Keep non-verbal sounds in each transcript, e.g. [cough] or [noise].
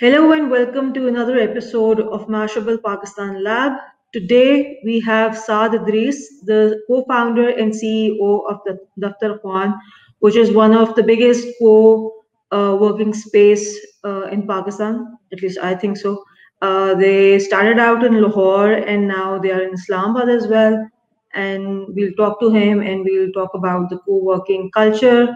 Hello and welcome to another episode of Mashable Pakistan Lab. Today we have Saad Idris, the co-founder and CEO of the Daftar Khan, which is one of the biggest co-working space uh, in Pakistan. At least I think so. Uh, they started out in Lahore and now they are in Islamabad as well. And we'll talk to him and we'll talk about the co-working culture,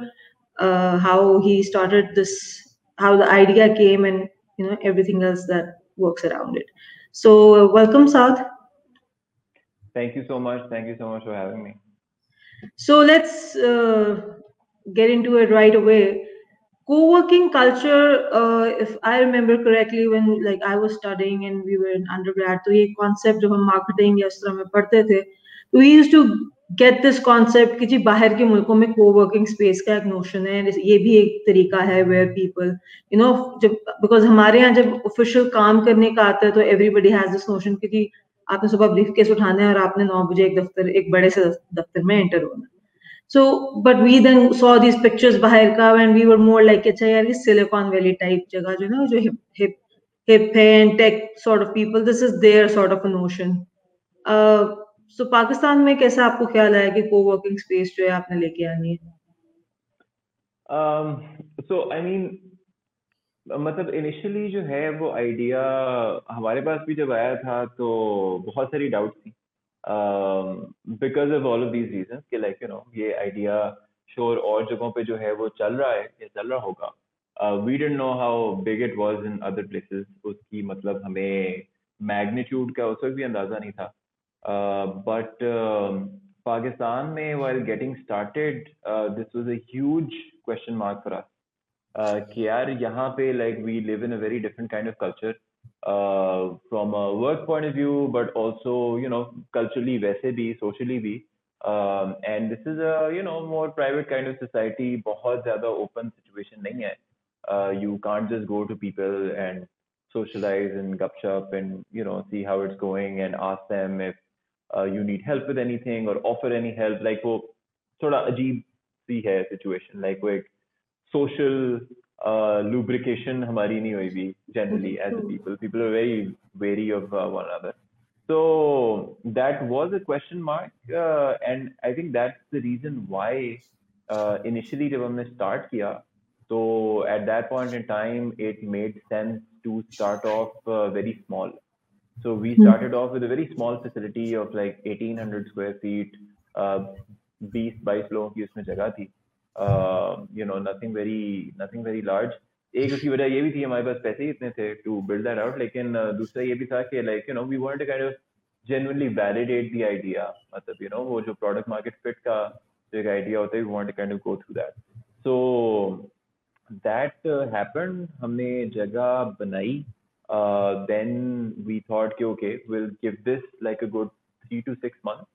uh, how he started this, how the idea came, and you know everything else that works around it. So welcome Saad. thank you so much. Thank you so much for having me. So let's uh, get into it right away. Co-working culture uh, if i remember correctly when like i was studying and we were in undergrad so ye concept of marketing yes hame padhte the we used to get this concept कि जी बाहर के मुल्कों में को working space का एक notion है ये भी एक तरीका है वेयर पीपल यू नो जब बिकॉज़ हमारे यहाँ जब ऑफिशियल काम करने का आता है तो एवरीबडी हैज़ दिस नोशन कि जी, आपने सुबह ब्रीफ केस उठाना है और आपने नौ बजे एक दफ्तर, एक बड़े से दफ्तर में एंटर होना so but we then saw these pictures बाहर का and we were more like अच्छा यार, ये सिलिकॉन वैली टाइप जगह जो ना जो हिप हिप हिप है and tech sort of people this is there sort of a notion uh, so Pakistan में कैसा आपको ख्याल आया कि co-working space जो है आपने लेके आनी है? So I mean मतलब इनिशियली जो है वो आइडिया हमारे पास भी जब आया था तो बहुत सारी डाउट थी। Because of all of these reason कि लाइक यू नो ये आइडिया श्योर और जगहों पे जो है वो चल रहा है या चल रहा होगा। We didn't know how big it was in other places उसकी मतलब हमें मैग्नीट्यूड का उस वक्त भी अंदाज़ा नहीं था। बट पाकिस्तान में while getting started this was a huge question mark for us कि यार यहाँ पे like we live in a very different kind of culture from a work point of view but also you know culturally वैसे भी socially भी and this is a you know more private kind of society बहुत ज्यादा open situation नहीं है you can't just go to people and socialize and gupshup and you know see how it's going and ask them if uh, you need help with anything or offer any help like वो थोड़ा अजीब सी है situation like वो एक social uh, lubrication hamari nahi hui generally as a people. People are very wary of uh, one another. So that was a question mark, uh, and I think that's the reason why uh, initially जब हमने start किया, so at that point in time it made sense to start off uh, very small. So we hmm. started off with a very small facility of like 1800 square feet, uh, 20-22 लोगों की उसमें जगह थी. You know nothing very nothing very large एक उसकी वजह ये भी थी हमारे पास पैसे ही इतने थे टू बिल्ड दैट आउट लेकिन uh, दूसरा ये भी था कि like you know we want to kind of genuinely validate the idea मतलब you know वो जो product market fit का जो एक idea होता है we want to kind of go through that so that uh, happened हमने जगह बनाई uh, then we thought कि okay we'll give this like a good three to six months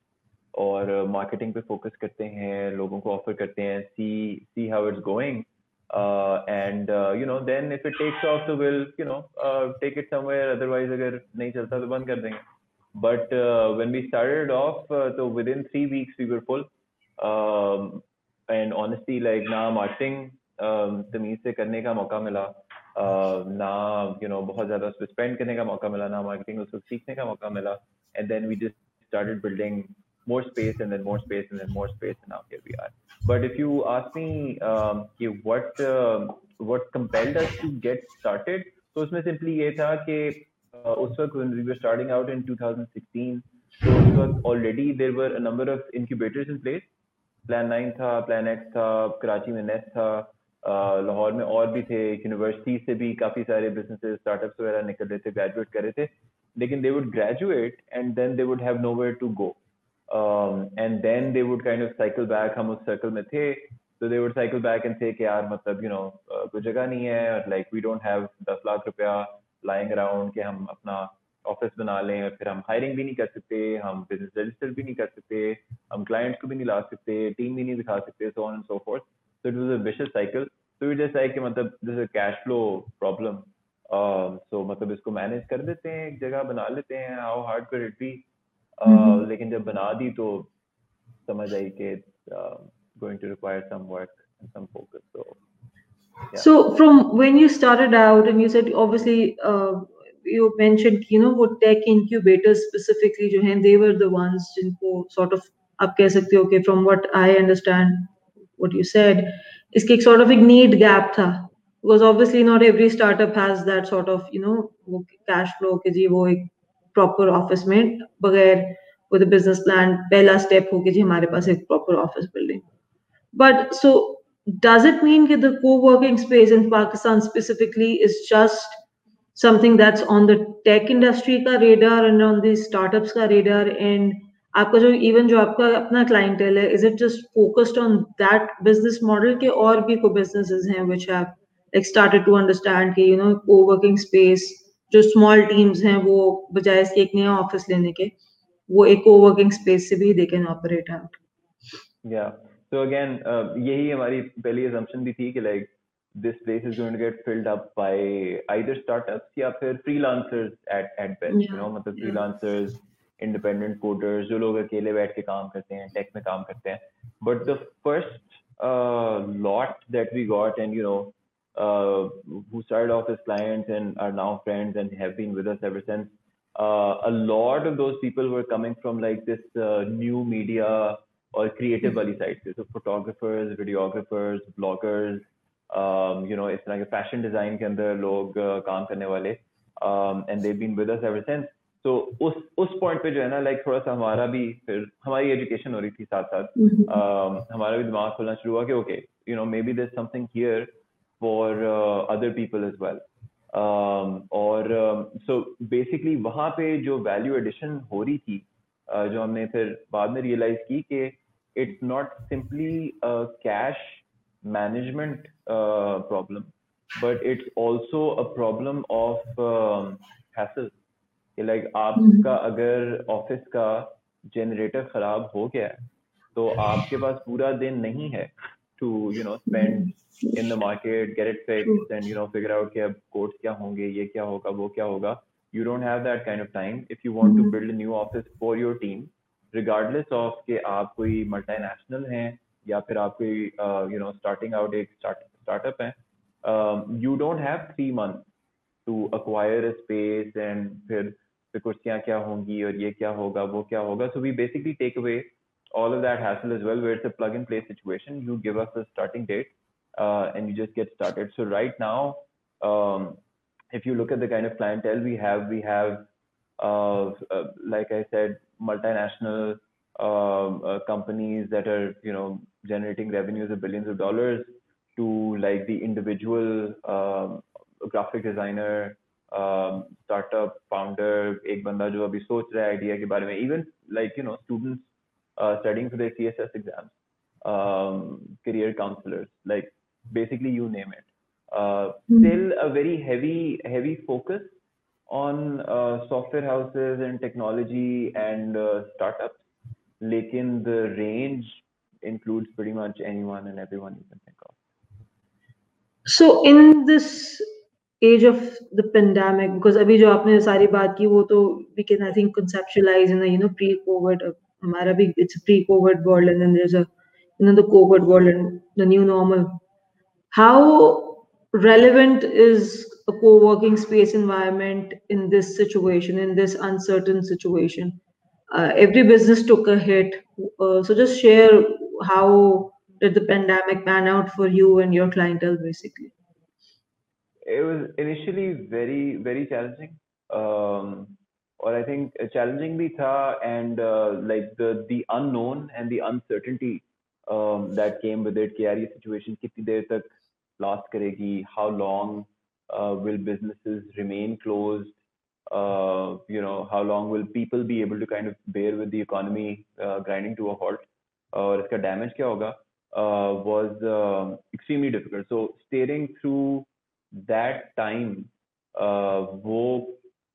और मार्केटिंग पे फोकस करते हैं लोगों को ऑफ़र करते हैं see see how it's going and you know then if it takes off तो will you know take it somewhere otherwise अगर नहीं चलता तो बंद कर देंगे. But when we started off तो within three weeks we were full and honestly like ना मार्केटिंग तमीज से करने का मौका मिला. uh, ना यू नो बहुत ज़्यादा उस पर स्पेंड करने का मौका मिला ना मार्केटिंग उसको सीखने का मौका मिला and then we just started building more space and then more space and then more space and now here we are but if you ask me um, what uh, what compelled us to get started so उसमें simply ये था कि uh, उस वक्त when we were starting out in 2016 so उस वक्त already there were a number of incubators in place plan 9 था plan X था कराची में नेस्ट था लाहौर में और भी थे यूनिवर्सिटी से भी काफ़ी सारे बिजनेसेस स्टार्टअप्स वगैरह निकल रहे थे ग्रेजुएट कर रहे थे लेकिन they would graduate and then they would have nowhere to go and then they would kind of cycle back हम उस circle में थे तो they would cycle back and say कि यार मतलब यू uh, कोई जगह नहीं है like we don't have दस लाख रुपया lying around कि हम अपना ऑफ़िस बना लें और फिर हम हायरिंग भी नहीं कर सकते हम बिज़नेस रजिस्टर भी नहीं कर सकते हम क्लाइंट्स को भी नहीं ला सकते टीम भी नहीं दिखा सकते so on and so forth so it was a vicious cycle so it just like कि मतलब this a cash flow problem so मतलब इसको मैनेज कर देते हैं एक जगह बना लेते हैं how hard could it be uh, लेकिन जब बना दी तो समझ आई कि going to require some work and some focus so Yeah. So from when you started out, and you said obviously uh, you mentioned you know what tech incubators specifically हैं they were the ones जिनको sort of आप कह सकते हो कि from what I understand what you said इसके एक sort of एक need gap था because obviously not every startup has that sort of you know वो cash flow कि जी वो एक proper office में बगैर with a business plan पहला step हो कि जी हमारे पास एक proper office building but so does it mean that the co-working space in Pakistan specifically is just something that's on the tech industry का radar and on the startups का radar and आपका जो even जो आपका अपना clientele है is it just focused on that business model के और भी कोई बिजनेसेस हैं which have like started to understand कि यू नो कोवर्किंग स्पेस जो स्मॉल टीम्स हैं वो बजाय इसके एक नया ऑफ़िस लेने के वो एक कोवर्किंग स्पेस से भी दे कैन ऑपरेट आउट या सो अगेन यही हमारी पहली अजम्पशन भी थी कि like this place is going to get filled up by either startups या फिर freelancers at at best yeah. you know मतलब yeah. freelancers independent coders, जो लोग अकेले बैठ के काम करते हैं, tech में काम करते हैं. The first uh, lot that we got, and you know, uh, who started off as clients and are now friends and have been with us ever since. Uh, a lot of those people were coming from like this uh, new media or creative वाली side से so photographers videographers bloggers um, you know इस तरह के fashion design के अंदर लोग uh, काम करने वाले um, and they've been with us ever since तो उस उस पॉइंट पे जो है ना लाइक थोड़ा सा हमारा भी फिर हमारी एजुकेशन हो रही थी साथ साथ। Uh, हमारा भी दिमाग खुलना शुरू हुआ कि okay you know maybe there something here for other people as well और um, सो बेसिकली वहाँ पे जो वैल्यू एडिशन हो रही थी uh, जो हमने फिर बाद में रियलाइज़ की कि it's not simply cash management problem but it's also a problem of hassles कि लाइक हम्म। आपका अगर ऑफ़िस का जनरेटर खराब हो गया है तो आपके पास पूरा दिन नहीं है to you know spend in the market get it fix and you know figure out कि अब कोर्स क्या होंगे ये क्या होगा वो क्या होगा। You don't have that kind of time if you want to build new office for your team regardless of के आप कोई मल्टीनेशनल हैं या फिर आप कोई यू नो स्टार्टिंग आउट एक स्टार्टअप है। You don't have three month to acquire space and फिर फिर कुर्सियाँ क्या होंगी और ये क्या होगा वो क्या होगा so we basically take away all of that hassle as well where it's a plug and play situation you give us a starting date uh, and you just get started so right now um, if you look at the kind of clientele we have we have uh, uh, like i said multinational um, uh, companies that are you know generating revenues of billions of dollars to like the individual um, graphic designer um, startup founder एक बंदा जो अभी सोच रहा है idea के बारे में even like you know students uh, studying for their CSS exams, um, career counselors, like basically you name it. Uh, Hmm. Still a very heavy, heavy focus on uh, software houses and technology and uh, startups. Lekin the range includes pretty much anyone and everyone you can think of. So in this age of the pandemic, because अभी जो आपने सारी बात की वो तो we can I think conceptualize in a you know pre-COVID uh, हमारा भी it's a pre-COVID world and then there's a you know the COVID world and the new normal. How relevant is a co-working space environment in this situation, in this uncertain situation? Uh, every business took a hit. Uh, so just share how did the pandemic pan out for you and your clientele basically? it was initially very very challenging. Um, or i think challenging bhi tha and uh, like the the unknown and the uncertainty um, that came with it ki situation tak last karegi how long uh, will businesses remain closed uh, you know how long will people be able to kind of bear with the economy uh, grinding to a halt? or iska damage kya hoga uh, was uh, extremely difficult. So staring through that time uh, वो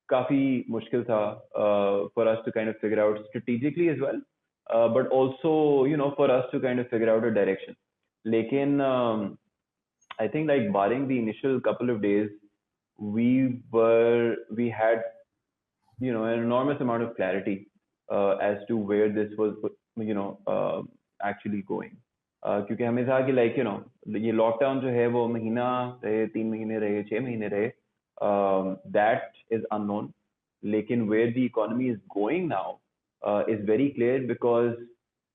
काफी मुश्किल था uh, for us to kind of figure out strategically as well uh, but also you know for us to kind of figure out a direction लेकिन um, I think like barring the initial couple of days we were we had you know an enormous amount of clarity uh, as to where this was you know uh, actually going uh, क्योंकि हमें था कि like you know ये lockdown जो है वो महीना रहे तीन महीने रहे छह महीने रहे दैट इज़ अननोन लेकिन where the economy is going now is very clear because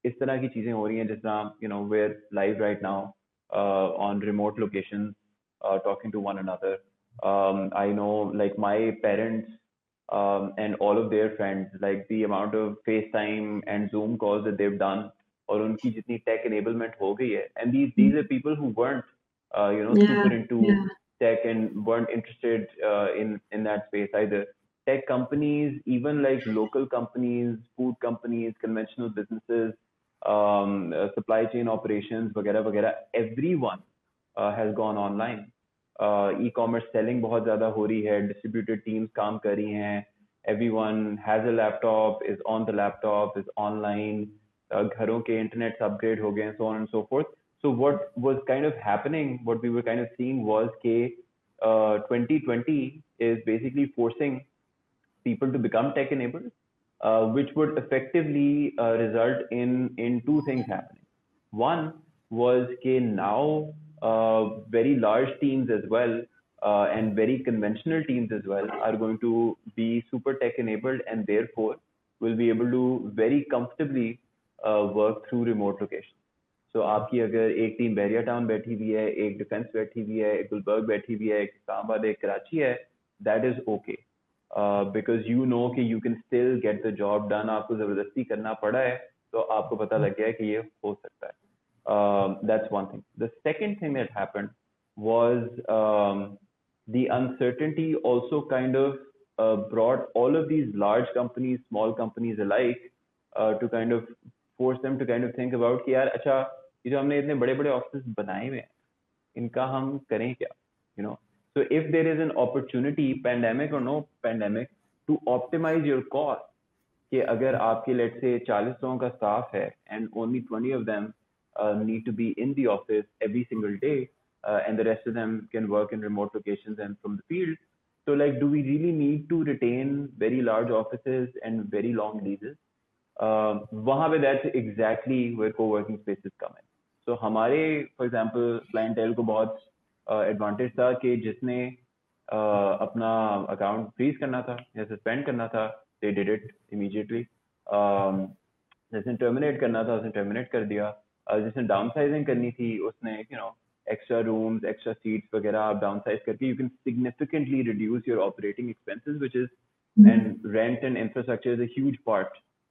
इस तरह की चीज़ें हो रही हैं जिस you know where live right now on remote location talking to one another I know like my parents um, and all of their friends, like the amount of FaceTime and Zoom calls that they've done, और उनकी जितनी tech enablement हो गई है, people who weren't, uh, you know, yeah, super into yeah. tech and weren't interested uh, in in that space either. Tech companies, even like local companies, food companies, conventional businesses, um, uh, supply chain operations, वगैरह वगैरह, everyone uh, has gone online. E commerce selling बहुत ज़्यादा हो रही है distributed teams काम कर रही हैं everyone has a laptop is on the laptop is online घरों के इंटरनेट अपग्रेड हो गए सो on and so forth so what was kind of happening what we were kind of seeing was k uh, 2020 is basically forcing people to become tech enabled uh, which would effectively uh, result in in two things happening one was k now uh, very large teams as well uh, and very conventional teams as well are going to be super tech enabled and therefore will be able to very comfortably uh, work through remote locations. So आपकी अगर एक team Bairiya town बैठी हुई है एक defence बैठी हुई है एक गुलबर्ग बैठी हुई है एक इस्लामाबाद एक कराची है that is okay because you know कि you can still get the job done आपको जबरदस्ती करना पड़ा है तो आपको पता लग गया है कि ये हो सकता है um, that's one thing. The second thing that happened was um, the uncertainty also kind of uh, brought all of these large companies, small companies alike, uh, to kind of force them to kind of think about कि यार अच्छा ये जो हमने इतने बड़े बड़े office बनाए हुए हैं इनका हम करें क्या you know so if there is an opportunity pandemic or no pandemic to optimize your cost कि अगर आपके लेट से 40 लोगों का स्टाफ है and only 20 of them uh, need to be in the office every single day, uh, and the rest of them can work in remote locations and from the field. So, like, do we really need to retain very large offices and very long leases? Uh, that's exactly where co-working spaces come in. So, हमारे, for example, clientele को बहुत advantage था कि जिसने अपना account freeze करना था या suspend करना था, they did it immediately. Um, जिसने terminate करना था, उसने terminate कर दिया. जिसने डाउन साइजिंग करनी थी उसने you no extra rooms, extra seats, वगैरह आप downsize करके you can significantly reduce your operating expenses, which is mm-hmm. and rent and infrastructure is a huge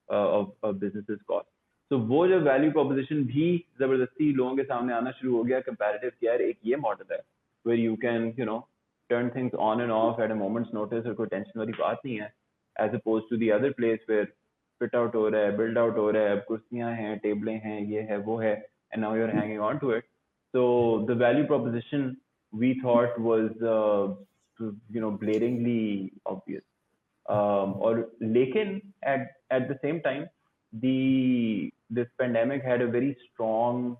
part uh, of, of businesses cost. So वो जो value proposition भी जबरदस्ती लोगों के सामने आना शुरू हो गया comparative कि यार एक ये model है where you can you know turn things on and off at a moment's notice और कोई tension वाली बात नहीं है as opposed to the other place where fit out हो रहा है बिल्ड आउट हो रहा है अब कुर्सियां हैं टेबलें हैं ये है वो है and now you are hanging on to it so the value proposition we thought was uh, you know blaringly obvious um, or Lakin at at the same time the this pandemic had a very strong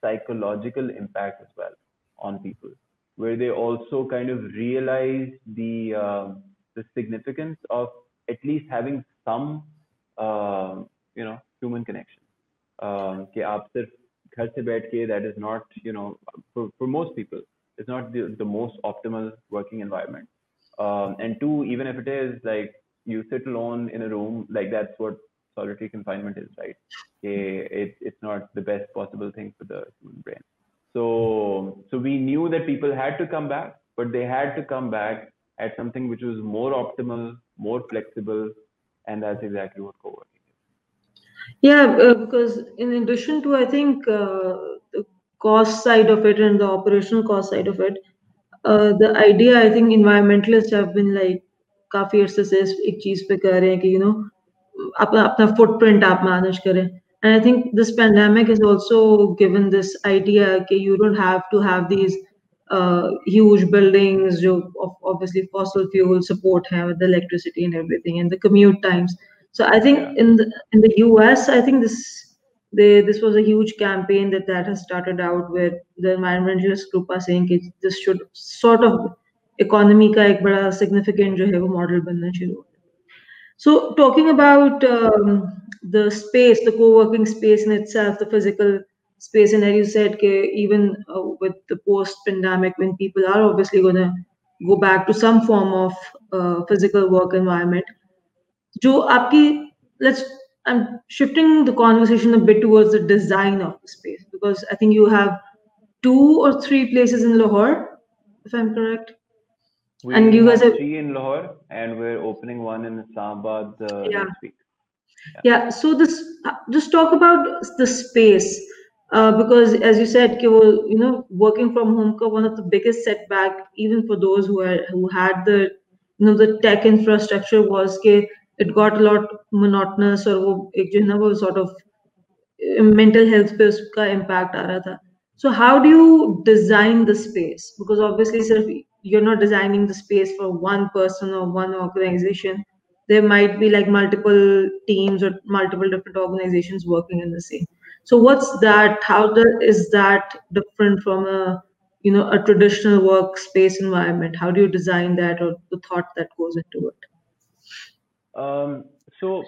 psychological impact as well on people where they also kind of realized the uh, the significance of at least having some uh, you know human connection. Um that is not you know for, for most people it's not the, the most optimal working environment. Um, and two, even if it is like you sit alone in a room, like that's what solitary confinement is, right? It, it's not the best possible thing for the human brain. So, so we knew that people had to come back, but they had to come back at something which was more optimal, more flexible, and that's exactly what co-working is yeah uh, because in addition to i think uh, the cost side of it and the operational cost side of it uh, the idea i think environmentalists have been like काफी अरसे से एक चीज पे कर रहे हैं कि यू नो अपना अपना फुटप्रिंट आप मैनेज करें and i think this pandemic has also given this idea that you don't have to have these uh, huge buildings जो obviously fossil fuel support have with the electricity and everything and the commute times so i think yeah. in the in the us i think this they, this was a huge campaign that that has started out where the environmentalist group are saying that this should sort of economy ka ek bada significant jo hai wo model banna shuru so talking about um, the space the co-working space in itself the physical space and as you said even uh, with the post pandemic when people are obviously going to go back to some form of uh, physical work environment जो आपकी let's I'm shifting the conversation a bit towards the design of the space because I think you have two or three places in Lahore, if I'm correct. We and you guys have three in Lahore, and we're opening one in Islamabad uh, yeah. next week. Yeah. yeah. So this, just talk about the space. Uh, because as you said, you know, working from home, one of the biggest setback, even for those who are who had the, you know, the tech infrastructure was that it got a lot monotonous or वो एक जो है ना वो sort of uh, mental health पे उसका impact आ रहा था so how do you design the space because obviously sir, you're not designing the space for one person or one organization there might be like multiple teams or multiple different organizations working in the same so what's that how the, is that different from a you know a traditional workspace environment how do you design that or the thought that goes into it um, so,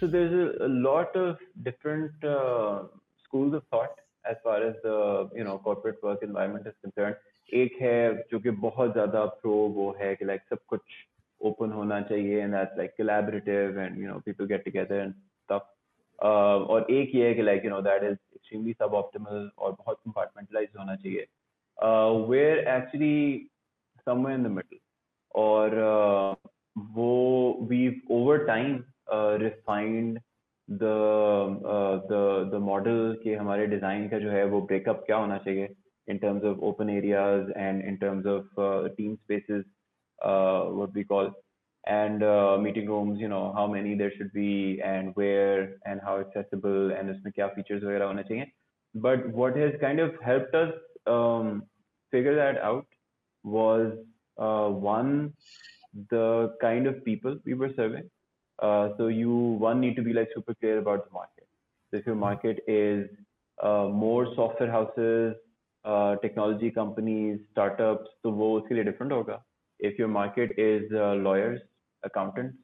so there's a, a lot of different uh, schools of thought as far as the you know corporate work environment is concerned. एक है जो कि बहुत ज़्यादा pro वो है कि like सब कुछ open होना चाहिए and that's like collaborative and you know people get together and stuff. Uh, और एक ये है कि like you know that is extremely suboptimal और बहुत compartmentalized होना चाहिए. Uh, we're actually somewhere in the middle. और uh, वो we've over time uh, refined the uh, the the model के हमारे design का जो है वो breakup क्या होना चाहिए in terms of open areas and in terms of uh, team spaces uh, what we call and uh, meeting rooms you know how many there should be and where and how accessible and उसमें क्या features वगैरह होना चाहिए but what has kind of helped us um, figure that out was uh, one the kind of people we were serving. Uh, so you one need to be like super clear about the market. So if your market is uh, more software houses, uh, technology companies, startups, so वो उसके लिए different होगा. If your market is uh, lawyers, accountants,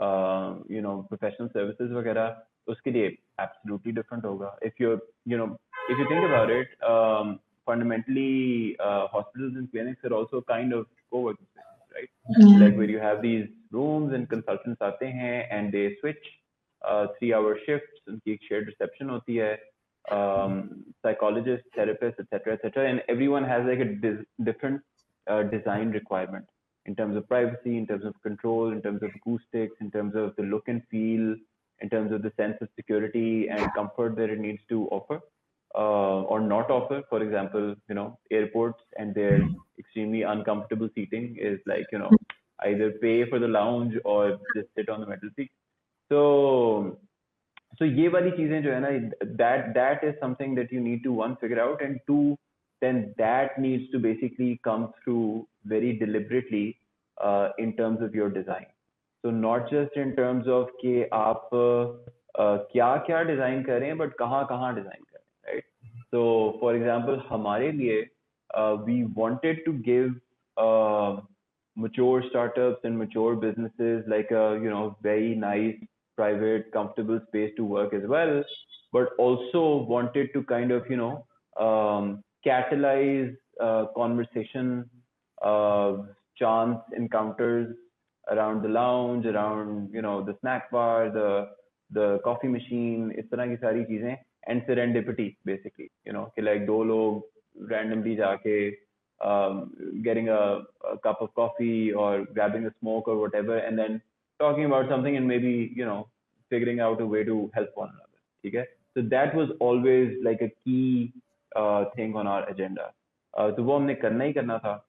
uh, you know, professional services वगैरह, उसके लिए absolutely different होगा. If you're, you know, if you think about it, um, fundamentally, uh, hospitals and clinics are also kind of co-working spaces right? Yeah. Like where you have these rooms and consultants aate hain and they switch uh, three hour shifts, unki ek shared reception hoti hai, um, psychologists, therapists, etc., etc., and everyone has like a dis- different uh, design requirement in terms of privacy, in terms of control, in terms of acoustics, in terms of the look and feel, in terms of the sense of security and comfort that it needs to offer uh, or not offer. For example, you know, airports and their extremely uncomfortable seating is like, you know, either pay for the lounge or just sit on the metal seat. So, so ये वाली चीजें जो है ना, that that is something that you need to one figure out and two, then that needs to basically come through very deliberately uh, in terms of your design. So not just in terms of कि आप uh, क्या क्या design करें, but कहाँ कहाँ design so for example, हमारे लिए uh, we wanted to give uh, mature startups and mature businesses like a you know very nice private comfortable space to work as well but also wanted to kind of you know um, catalyze uh, conversation uh, chance encounters around the lounge around you know the snack bar the the coffee machine इस तरह की सारी चीजें and serendipity basically you know like दो लोग randomly जाके um, getting a, cup of coffee or grabbing a smoke or whatever, and then talking about something and maybe you know figuring out a way to help one another. Okay, so that was always like a key uh, thing on our agenda. Uh, तो वो हमने करना ही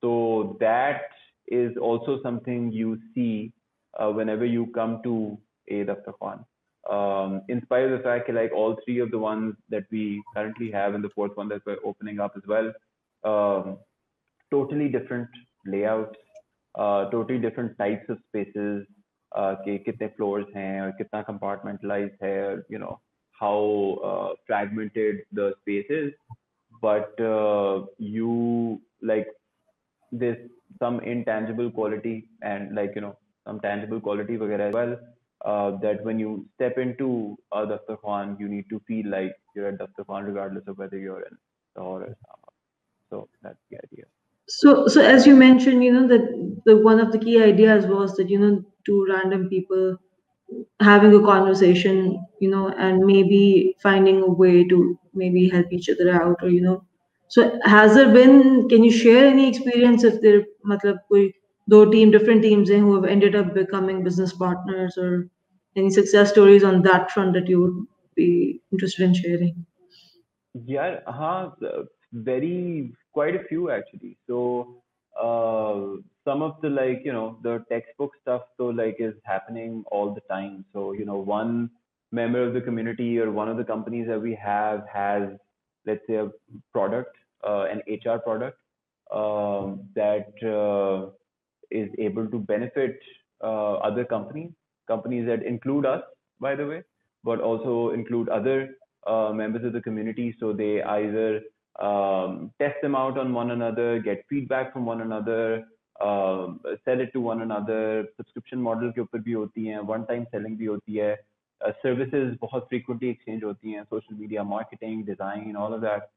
So that is also something you see uh, whenever you come to Daftar Khan um, in spite of the fact that like all three of the ones that we currently have and the fourth one that we're opening up as well, um, totally different layouts, uh, totally different types of spaces, uh, कि कितने floors हैं और कितना compartmentalized है, you know, how uh, fragmented the space is, but uh, you like there's some intangible quality and like you know some tangible quality वगैरह as well uh, that when you step into a Daftar Khan, you need to feel like you're at Daftar Khan regardless of whether you're in Lahore or Islamabad. So that's the idea. So, so as you mentioned, you know that the one of the key ideas was that you know two random people having a conversation, you know, and maybe finding a way to maybe help each other out, or you know. So, has there been? Can you share any experience if there, matlab, koi do team different teams who have ended up becoming business partners, or any success stories on that front that you would be interested in sharing? Yeah, uh, very quite a few actually. So uh, some of the like you know the textbook stuff so like is happening all the time. So you know one member of the community or one of the companies that we have has let's say a product, uh, an HR product um, that uh, is able to benefit uh, other companies, companies that include us, by the way, but also include other uh, members of the community. So they either um, test them out on one another, get feedback from one another, uh, sell it to one another. Subscription model के ऊपर भी होती हैं, one time selling भी होती है. Uh, services बहुत frequently exchange होती हैं, social media marketing, design, all of that.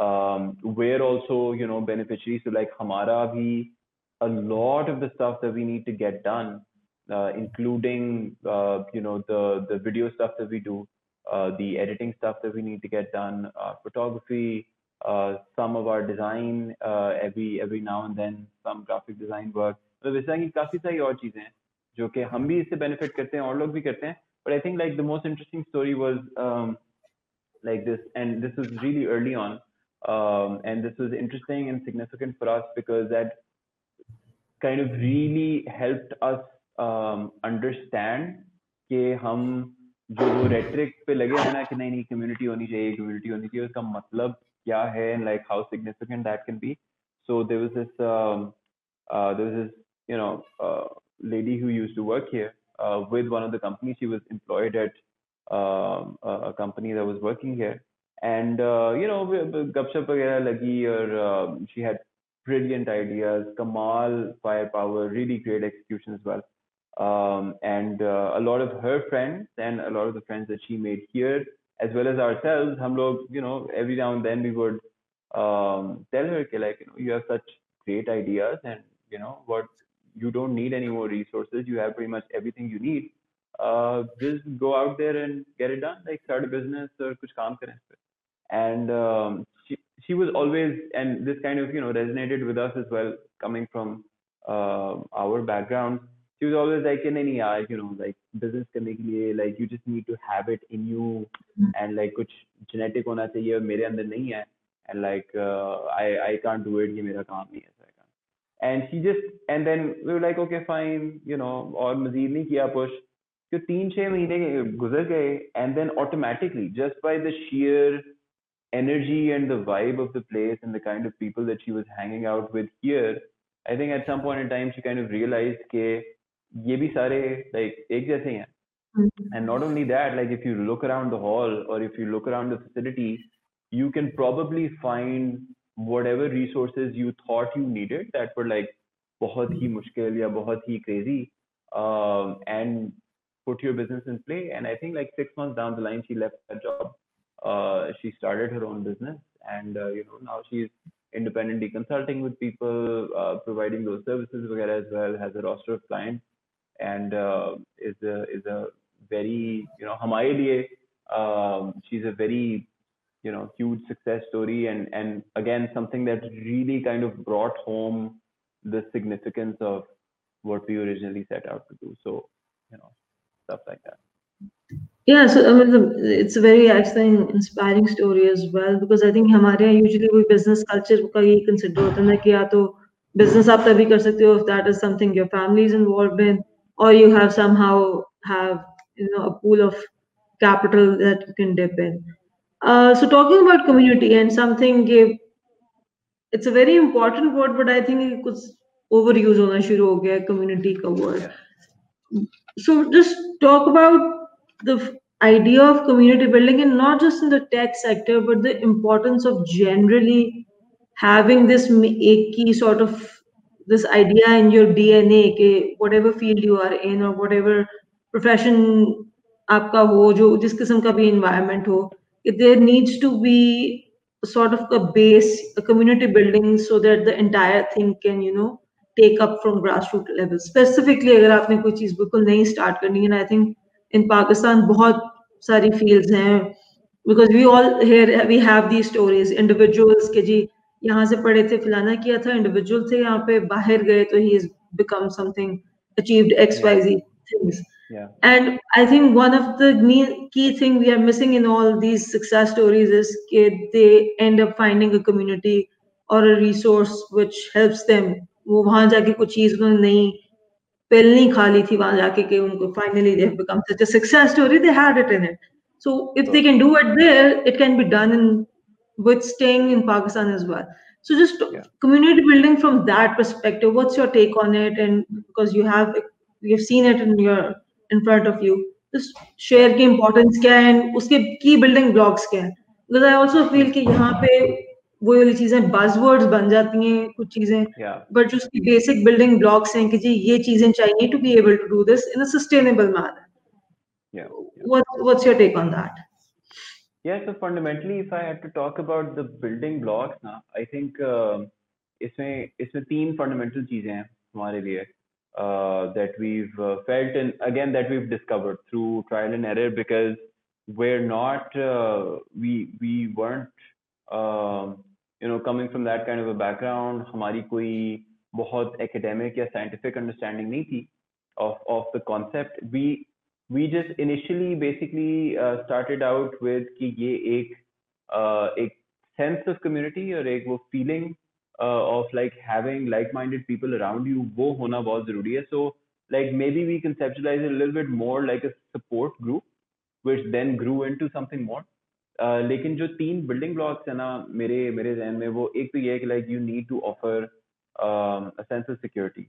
Um, we're also, you know, beneficiaries. So like हमारा भी a lot of the stuff that we need to get done, uh, including, uh, you know, the, the video stuff that we do, uh, the editing stuff that we need to get done, uh, photography, uh, some of our design uh, every every now and then some graphic design work तो वैसा की काफी सारी और चीजें हैं जो कि हम भी इससे बेनिफिट करते हैं और लोग भी करते हैं but I think like the most interesting story was um, like this and this was really early on um, and this was interesting and significant for us because that kind of really helped us um, understand कि हम जो वो rhetoric पे लगे हैं ना कि नहीं नहीं कम्युनिटी होनी चाहिए कम्युनिटी होनी चाहिए उसका मतलब like how significant that can be. So there was this um, uh, there was this you know uh, lady who used to work here uh, with one of the companies. She was employed at um, a company that was working here, and uh, you know gupshup lagi or um, she had brilliant ideas, kamal firepower, really great execution as well. Um, and uh, a lot of her friends and a lot of the friends that she made here as well as ourselves, hum log, you know, every now and then we would um, tell her, okay, like, you know, you have such great ideas and, you know, what you don't need any more resources. You have pretty much everything you need. Uh, just go out there and get it done, like start a business or kuch kaam. And um, she, she was always, and this kind of, you know, resonated with us as well, coming from uh, our background she was always like in any yaar you know like business karne ke liye like you just need to have it in you and like kuch genetic hona chahiye aur mere andar nahi hai and like uh, I I can't do it ye mera kaam nahi hai and she just and then we were like okay fine you know और मजीद नहीं किया push तो तीन छह महीने गुजर गए and then automatically just by the sheer energy and the vibe of the place and the kind of people that she was hanging out with here I think at some point in time she kind of realized ke ये भी सारे like एक जैसे हैं Mm-hmm. and not only that like if you look around the hall or if you look around the facility you can probably find whatever resources you thought you needed that were like बहुत ही मुश्किल या बहुत ही crazy um, and put your business in play and I think like six months down the line she left that job uh, she started her own business and uh, you know now she's independently consulting with people uh, providing those services as well has a roster of clients and uh, is a is a very you know हमारे लिए um, she's a very you know huge success story and and again something that really kind of brought home the significance of what we originally set out to do so you know stuff like that yeah so i mean the, it's a very actually inspiring story as well because i think हमारे usually we business culture का ये consider होता है कि या तो business आप तभी कर सकते हो if that is something your family is involved in or you have somehow have you know a pool of capital that you can dip in. Uh, so talking about community and something it's a very important word, but I think it could overuse on a community ka word. So just talk about the idea of community building and not just in the tech sector but the importance of generally having this key sort of this idea in your dna ke whatever field you are in or whatever profession aapka ho jo jis qisam ka bhi environment ho there needs to be sort of a base a community building so that the entire thing can you know take up from grassroots level. Specifically agar aapne koi cheez bilkul nahi start karni hai i think इन पाकिस्तान बहुत सारी fields हैं because we all here we have the stories individuals के जी यहाँ से पढ़े थे फलाना किया था इंडिविजुअल थे यहाँ पे बाहर गए तो ही is become something achieved xyz yeah. things Yeah. and I think one of the key thing we are missing in all these success stories is they end up finding a community or a resource which helps them. वो वहाँ जाके कुछ चीज़ उन्होंने नहीं पहले नहीं खा ली थी वहां जाके कि उनको finally they have become such a success story. They had it in it. So if they can do it there, it can be done in with staying in Pakistan as well. So just Yeah. community building from that perspective. What's your take on it? And because you have you've seen it in your in front of you just share की importance क्या है and उसके key building blocks क्या है because I also feel कि यहाँ पे वो वाली चीजें buzzwords बन जाती हैं कुछ चीजें Yeah. but जो उसकी basic building blocks हैं कि जी ये चीजें चाहिए to be able to do this in a sustainable manner Yeah. what what's your take on that Yeah, so fundamentally, if I had to talk about the building blocks, ना, I think uh, इसमें इसमें तीन fundamental चीजें हैं हमारे लिए uh, that we've uh, felt and again that we've discovered through trial and error because we're not uh, we we weren't um, you know coming from that kind of a background हमारी कोई बहुत academic या scientific understanding नहीं थी of of the concept we we just initially basically uh, started out with कि ये एक uh, एक sense of community और एक वो feeling uh, of like having like-minded people around you वो होना बहुत जरूरी है so like maybe we conceptualize it a little bit more like a support group which then grew into something more लेकिन जो तीन बिल्डिंग ब्लॉक्स है ना, मेरे मेरे जहन में, वो एक तो ये है कि like you need to offer sense of security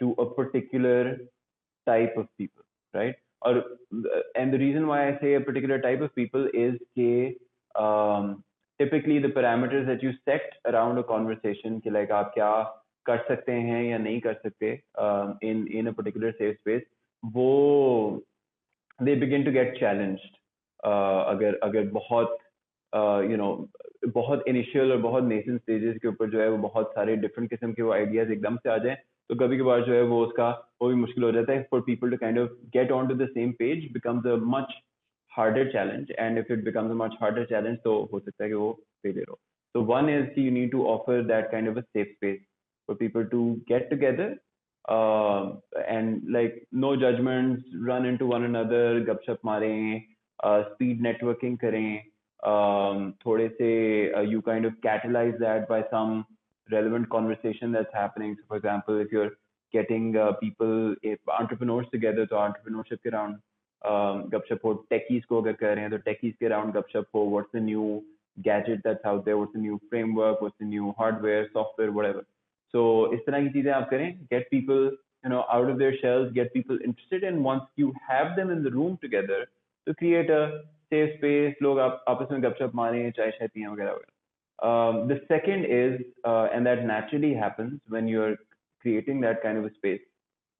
to a particular type of people right और and the reason why I say particular type of people is के typically the parameters that you set around a conversation कि um, like आप क्या कर सकते हैं या नहीं कर सकते in in a particular safe space वो they begin to get challenged अगर अगर बहुत यू नो बहुत इनिशियल और बहुत नेशन स्टेजेस के ऊपर जो है वो बहुत सारे डिफरेंट किस्म के वो आइडियाज़ एकदम से आ जाए तो कभी कभार जो है वो उसका वो भी मुश्किल हो जाता है for people to kind of get on to the same page becomes a much harder challenge and if it becomes a much harder challenge तो हो सकता है कि वो फेलियर हो। तो वन इज़ की you need to offer that kind of a safe space for people to get together and like no judgement run into one another गपशप मारें uh, speed networking करें um, थोड़े से uh, you kind of catalyze that by some relevant conversation that's happening. So, for example, if you're getting uh, people, if entrepreneurs together, तो entrepreneurship के round um, गपशप हो techies को अगर कर रहे हैं तो techies के round गपशप हो what's the new gadget that's out there, what's the new framework, what's the new hardware, software, whatever. So इस तरह की चीजें आप करें get people you know out of their shells, get people interested, and once you have them in the room together, to create a safe space, लोग आप आपस में गपशप मारें चाय शाय पिए वगैरह वगैरह um, the second is, uh, and that naturally happens when you're creating that kind of a space,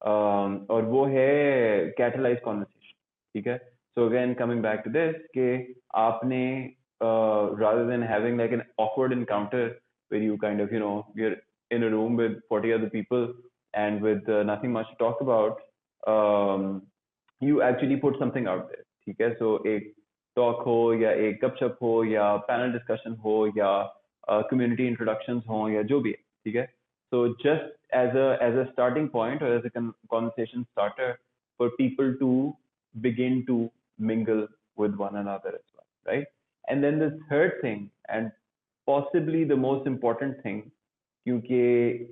um, और वो है catalyzed conversation, ठीक है? So again, coming back to this, कि आपने uh, rather than having like an awkward encounter where you kind of, you know, you're in a room with 40 other people and with uh, nothing much to talk about, um, you actually put something out there, ठीक है? So एक talk हो या एक गपशप हो या panel discussion हो या कम्युनिटी uh, इंट्रोडक्शंस हो या जो भी है ठीक है so just as a as a starting point और as a conversation starter for people to begin to mingle with one another as well right and then the third thing and possibly the most important thing क्योंकि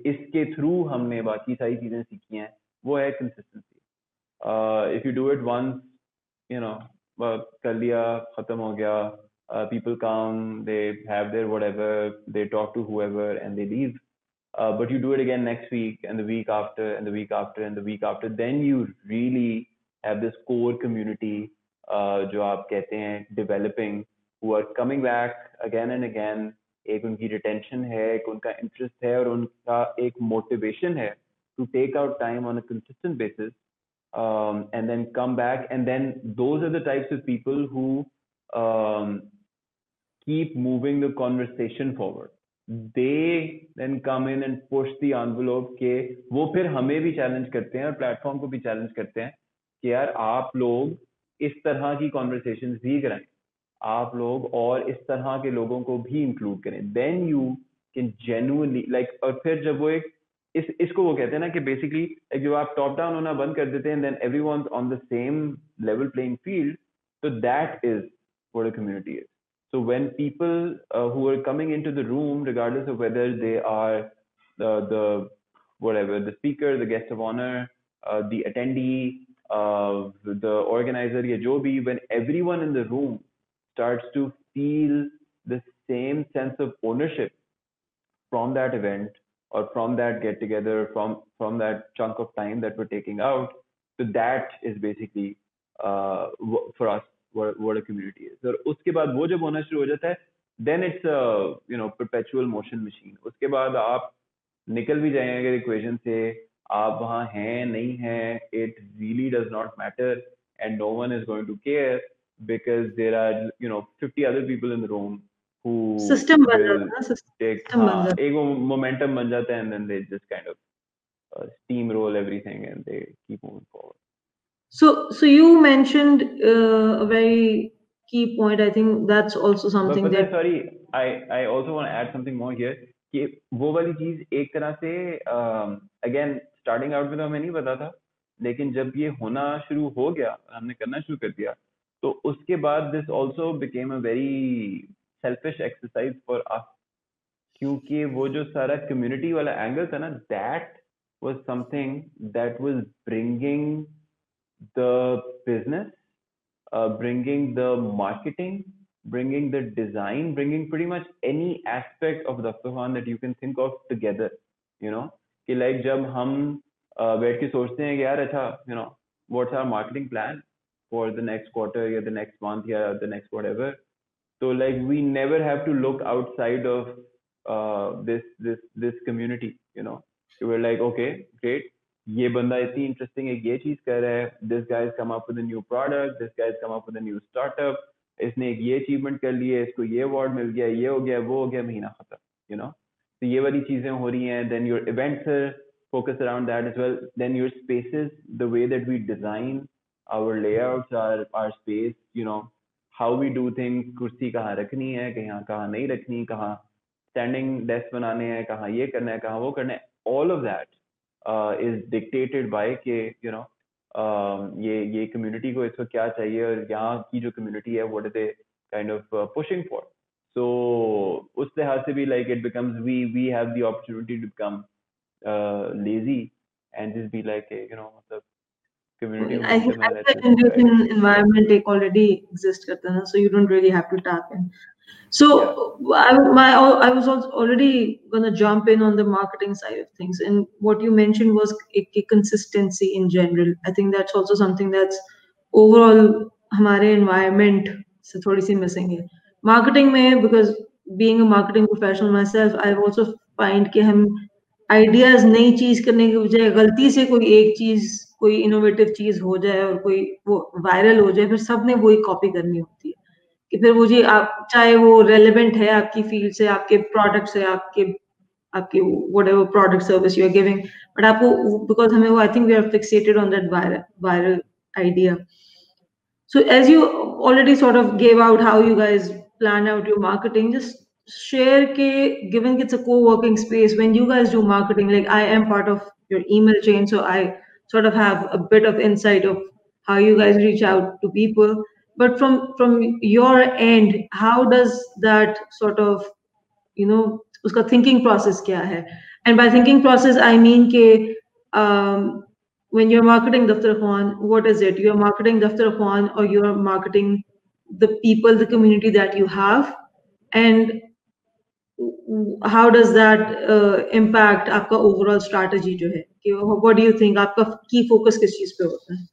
इसके through हमने बाकी सारी चीजें सीखी हैं वो है consistency if you do it once you know कर लिया खत्म हो गया uh, people come they have their whatever they talk to whoever and they leave uh, but you do it again next week and the week after and the week after and the week after then you really have this core community uh, जो आप कहते हैं developing who are coming back again and again एक उनकी retention है एक उनका interest है और उनका एक motivation है to take out time on a consistent basis um, and then come back. And then those are the types of people who um, keep moving the conversation forward. They then come in and push the envelope के वो फिर हमें भी challenge करते हैं और platform को भी challenge करते हैं कि यार आप लोग इस तरह की conversations भी कराएँ आप लोग और इस तरह के लोगों को भी include करें then you can genuinely like और फिर जब वो एक इस इसको वो कहते हैं ना कि बेसिकली जब आप टॉप डाउन होना बंद कर देते हैं then everyone on the same level playing field so that is what a community is so when people uh, who are coming into the room regardless of whether they are the, the whatever the speaker the guest of honor uh, the attendee uh, the organizer ya jo bhi, when everyone in the room starts to feel the same sense of ownership from that event or from that get together from from that chunk of time that we're taking out so that is basically uh, for us what, what a community is और उसके बाद वो जब होना शुरू हो जाता है then it's a you know perpetual motion machine उसके बाद आप निकल भी जाएंगे अगर इक्वेशन से आप वहाँ हैं नहीं हैं it really does not matter and no one is going to care because there are you know 50 other people in the room system बन जाता है सिस्टम बन जाता एक वो मोमेंटम बन जाता है and then they just kind of steam roll everything and they keep moving forward so so you mentioned uh, a very key point i think that's also something but, but that sorry i i also want to add something more here कि वो वाली चीज़ एक तरह से again starting out में तो हमें नहीं पता था लेकिन जब ये होना शुरू हो गया हमने करना शुरू कर दिया तो उसके बाद this also became a very selfish exercise for us क्योंकि वो जो सारा कम्युनिटी वाला एंगल था ना that was something that was bringing the business bringing the marketing bringing the design bringing very much any aspect of Daftarkhwan that you can think of together you know कि like जब हम बैठ के सोचते हैं कि यार अच्छा you know what's our marketing plan for the next quarter या द नेक्स्ट मंथ या the next whatever so like we never have to look outside of uh, this this this community you know we were like okay great ये बंदा इतनी interesting है ये चीज कर रहा है this guys come up with a new product this guys come up with a new startup इसने एक ये अचीवमेंट कर ली है इसको ये अवार्ड मिल गया ये हो गया वो हो गया महीना खत्म यू नो तो ये वाली चीजें हो रही हैं then your events focus around that as well then your spaces the way that we design our layouts our our space you know how we do thing कुर्सी कहाँ रखनी है, कहाँ कहाँ नहीं रखनी, कहाँ स्टैंडिंग डेस्क बनाने हैं, कहाँ ये करना है, कहाँ वो करना है all of that is dictated by के यू नो ये ये कम्युनिटी को इसको क्या चाहिए और यहाँ की जो कम्युनिटी है what they kind of pushing for so उस लिहाज से भी like it becomes we we have the opportunity to become lazy and just be like you know मतलब community I think inducing environment take already exist karta na, so you don't really have to tap in so yeah. I, my, I was already going to jump in on the marketing side of things and what you mentioned was a, a consistency in general i think that's also something that's overall हमारे environment से थोड़ी सी missing है marketing में because being a marketing professional myself I also find कि हम ideas नई चीज़ करने के बजाय गलती से कोई एक चीज़, कोई इनोवेटिव चीज़ हो जाए और कोई वो वायरल हो जाए, फिर सबने वही कॉपी करनी होती है। कि फिर वो जी आप, चाहे वो रेलिवेंट है आपकी फ़ील्ड से, आपके प्रोडक्ट से, आपके आपके whatever product service you are giving but आपको बिकॉज़ हमें वो I think we are fixated on that viral idea so as you already sort of gave out how you guys plan out your marketing, just share ke given it's a co-working space when you guys do marketing like i am part of your email chain so i sort of have a bit of insight of how you guys reach out to people. But from from your end how does that sort of you know uska thinking process hai? And by thinking process i mean ke um, when you're marketing daftar khan what is it? You're marketing daftar khan or you're marketing the people the community that you have? And does that uh, impact आपका overall strategy जो है कि what do you think आपका key focus किस चीज़ पे होता है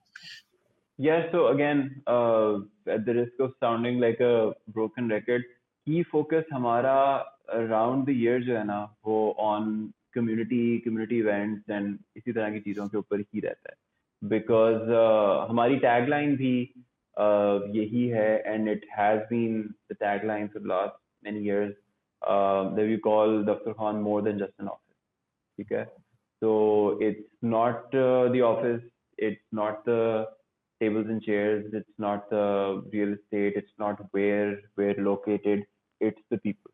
Yeah, so again, uh, at the risk of sounding like a broken record, key focus हमारा around the year जो है ना वो on community, community events and इसी तरह की चीज़ों के ऊपर ही रहता है. because uh, हमारी tagline भी uh, यही है and it has been the tagline for the last many years uh, that we call Daftar Khan more than just an office. Okay, so it's not uh, the office, it's not the tables and chairs, it's not the real estate, it's not where we're located, it's the people.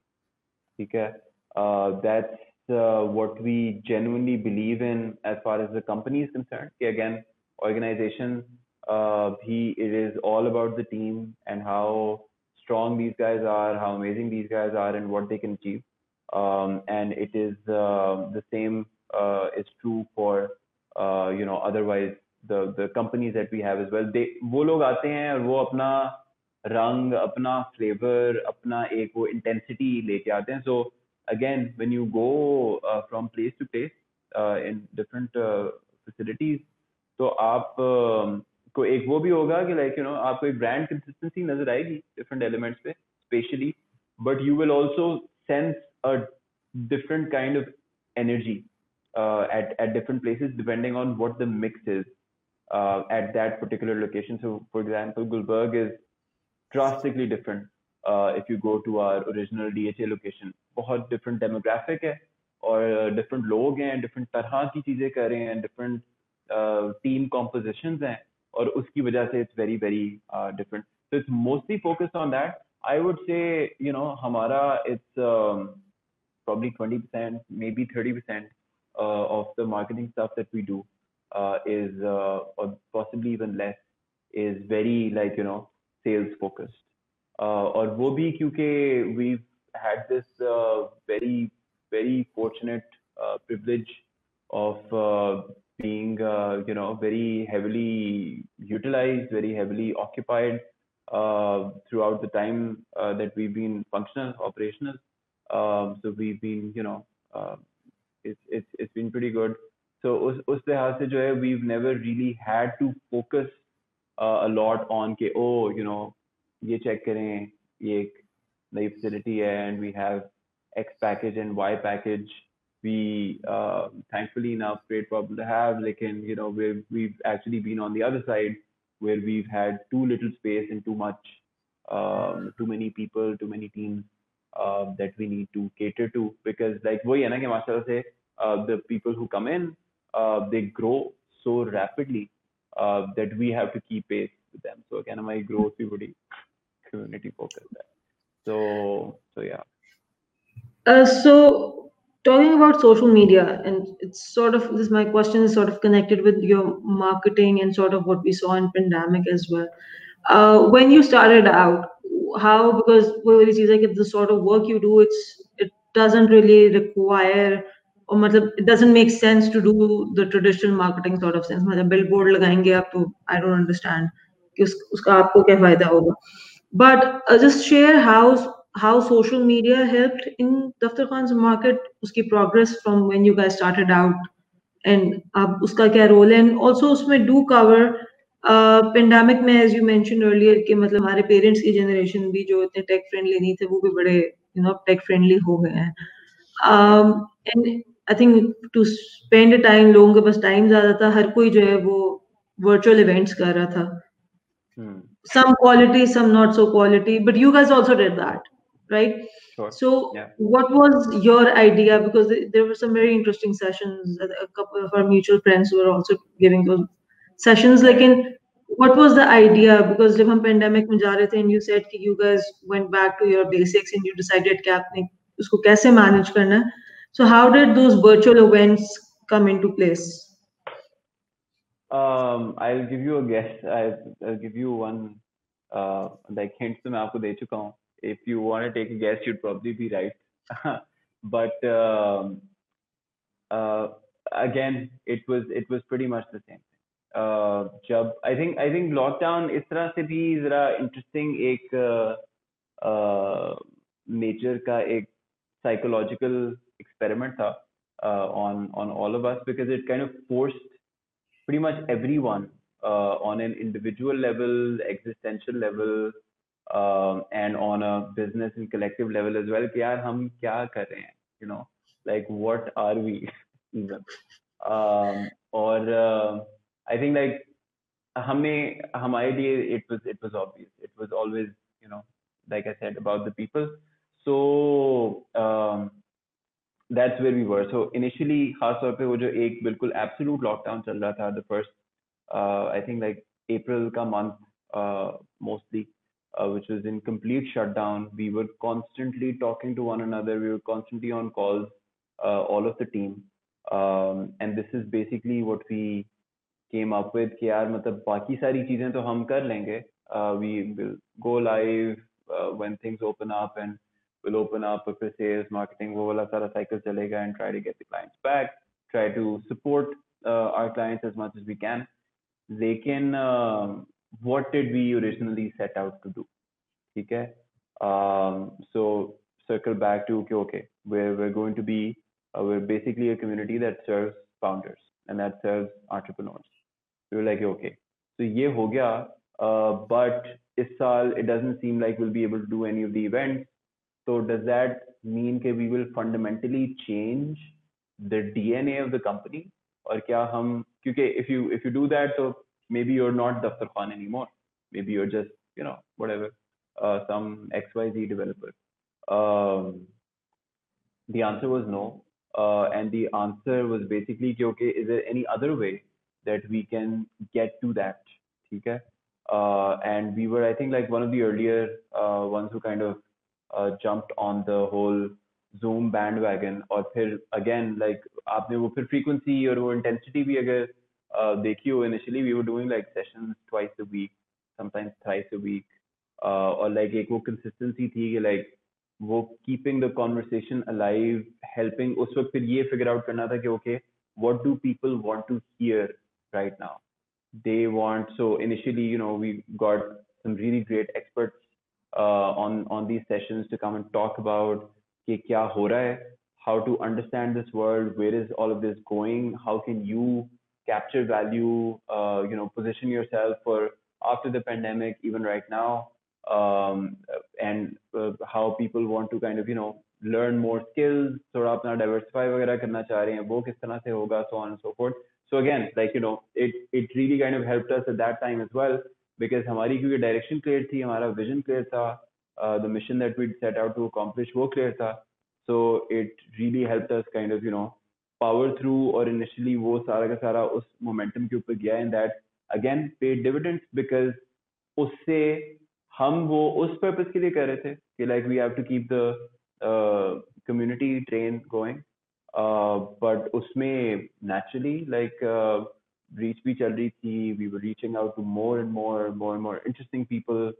Okay, uh, that's uh, what we genuinely believe in as far as the company is concerned. Okay, again, organization, uh, he it is all about the team and how strong these guys are, how amazing these guys are, and what they can achieve. Um, and it is uh, the same uh, is true for uh, you know otherwise the the companies that we have as well. They वो लोग आते हैं और वो अपना रंग अपना flavor अपना एक वो intensity लेके आते हैं. So again, when you go uh, from place to place uh, in different uh, facilities, तो आप uh, को एक वो भी होगा कि लाइक यू नो आपको एक ब्रांड कंसिस्टेंसी नजर आएगी डिफरेंट एलिमेंट्स पे specially but you will also sense a different kind of energy uh, at at different places depending on what the mix is uh, at that particular location. So, for example, Gulberg is drastically different uh, if you go to our original DHA location. बहुत different demographic है और different लोग हैं, different तरह की चीजें कर रहे हैं, different uh, team compositions हैं और उसकी वजह से it's very very uh, different. So it's mostly focused on that. I would say you know हमारा it's um, probably 20%, maybe 30% uh, of the marketing stuff that we do uh, is uh, or possibly even less is very like you know sales focused. Uh, और वो भी क्योंकि we've had this uh, very very fortunate uh, privilege of uh, being uh, you know very heavily utilized, very heavily occupied uh, throughout the time uh, that we've been functional, operational. Um, so we've been you know uh, it's it's it's been pretty good. So उस उस लिहाज से जो है we've never really had to focus uh, a lot on के oh you know ये check करें ये एक नई facility है and we have X package and Y package we uh, thankfully now great problem to have like in you know we've we've actually been on the other side where we've had too little space and too much um, too many people too many teams uh, that we need to cater to because like वही है ना कि माशाल्लाह से uh, the people who come in uh, they grow so rapidly uh, that we have to keep pace with them so again हमारी growth भी बड़ी community focused है so so yeah Uh, so talking about social media and it's sort of this my question is sort of connected with your marketing and sort of what we saw in pandemic as well uh, when you started out how because वो वाली चीज़ है कि the sort of work you do it's it doesn't really require or मतलब it doesn't make sense to do the traditional marketing sort of sense मतलब billboard लगाएंगे आप तो I don't understand कि उस, उसका आपको क्या फायदा होगा but uh, just share how how social media helped in Daftar Khan's market, उसकी progress from when you guys started out, and ab उसका क्या role है, and also usme do cover pandemic में एज यू मेंशन अर्लियर कि मतलब हमारे parents की generation भी जो इतने टेक फ्रेंडली नहीं थे वो भी बड़े यू नो टेक फ्रेंडली हो गए हैं and I think to spend time लोगों के पास टाइम ज़्यादा था हर कोई जो है वो वर्चुअल इवेंट्स कर रहा था some quality some not so quality but you guys also did that right? sure So, yeah what was your idea? Because th- there were some very interesting sessions. A a couple of our mutual friends were also giving those sessions. Like, right in what was the idea? Because जब हम pandemic में जा रहे थे, and you said कि you guys went back to your basics and you decided कि आपने उसको कैसे manage करना है. So, how did those virtual events come into place? Um, I'll give you a guess. I, I'll give you one uh, like hints तो मैं आपको दे चुका हूँ. If you want to take a guess, you'd probably be right. [laughs] but um, uh, again, it was it was pretty much the same. Uh, जब I think I think lockdown इस तरह से भी जरा interesting एक uh, uh, nature का एक psychological experiment था uh, on on all of us because it kind of forced pretty much everyone uh, on an individual level, existential level, um, and on a business and collective level as well. कि यार हम क्या कर रहे हैं? You know, like what are we [laughs] even? Um, और uh, I think like हमें हमारे लिए it was it was obvious. It was always you know like I said about the people. So um, that's where we were. So initially खास तौर पे वो जो एक बिल्कुल absolute lockdown चल रहा था the first uh, I think like April का month uh, mostly uh, which was in complete shutdown. We were constantly talking to one another. We were constantly on calls, uh, all of the team. Um, and this is basically what we came up with कि यार मतलब बाकी सारी चीजें तो हम कर लेंगे uh, we will go live uh, when things open up and we'll open up for sales marketing वो वाला सारा cycle चलेगा and try to get the clients back try to support uh, our clients as much as we can लेकिन uh, what did we originally set out to do ठीक है um, so circle back to okay okay we're, we're going to be uh, we're basically a community that serves founders and that serves entrepreneurs we were like okay so ये हो गया uh, but इस साल it doesn't seem like we'll be able to do any of the events so does that mean that we will fundamentally change the DNA of the company और क्या हम क्योंकि if you if you do that so maybe you're not Daftar Khan anymore. Maybe you're just, you know, whatever, uh, some XYZ developer. Um, the answer was no. Uh, and the answer was basically, okay, is there any other way that we can get to that? Okay. Uh, and we were, I think, like one of the earlier uh, ones who kind of uh, jumped on the whole Zoom bandwagon. Or again, like you वो फिर frequency or intensity भी अगर uh, देखी हो initially, we were doing like sessions twice a week, sometimes thrice a week. Uh, or like एक वो consistency थी कि like वो keeping the conversation alive, helping उस वक्त फिर ये figure out करना था कि okay, what do people want to hear right now. They want so initially, you know, we got some really great experts uh, on on these sessions to come and talk about कि क्या हो रहा है, how to understand this world, where is all of this going, how can you capture value, uh, you know, position yourself for after the pandemic, even right now, um, and uh, how people want to kind of, you know, learn more skills, थोड़ा अपना diversify वगैरह करना चाह रहे हैं, वो किस तरह से होगा, so on and so forth. So again, like you know, it it really kind of helped us at that time as well because हमारी क्योंकि direction clear थी, हमारा vision clear था, uh, the mission that we set out to accomplish वो clear था. So it really helped us kind of you know power through और initially वो सारा का सारा उस मोमेंटम के ऊपर गया and that again pay dividends because उससे हम वो उस पर्पज के लिए कर रहे थे कि like we have to keep the community train going but उसमें नेचुरली लाइक रीच भी चल रही थी we were reaching out to more and more more and more interesting people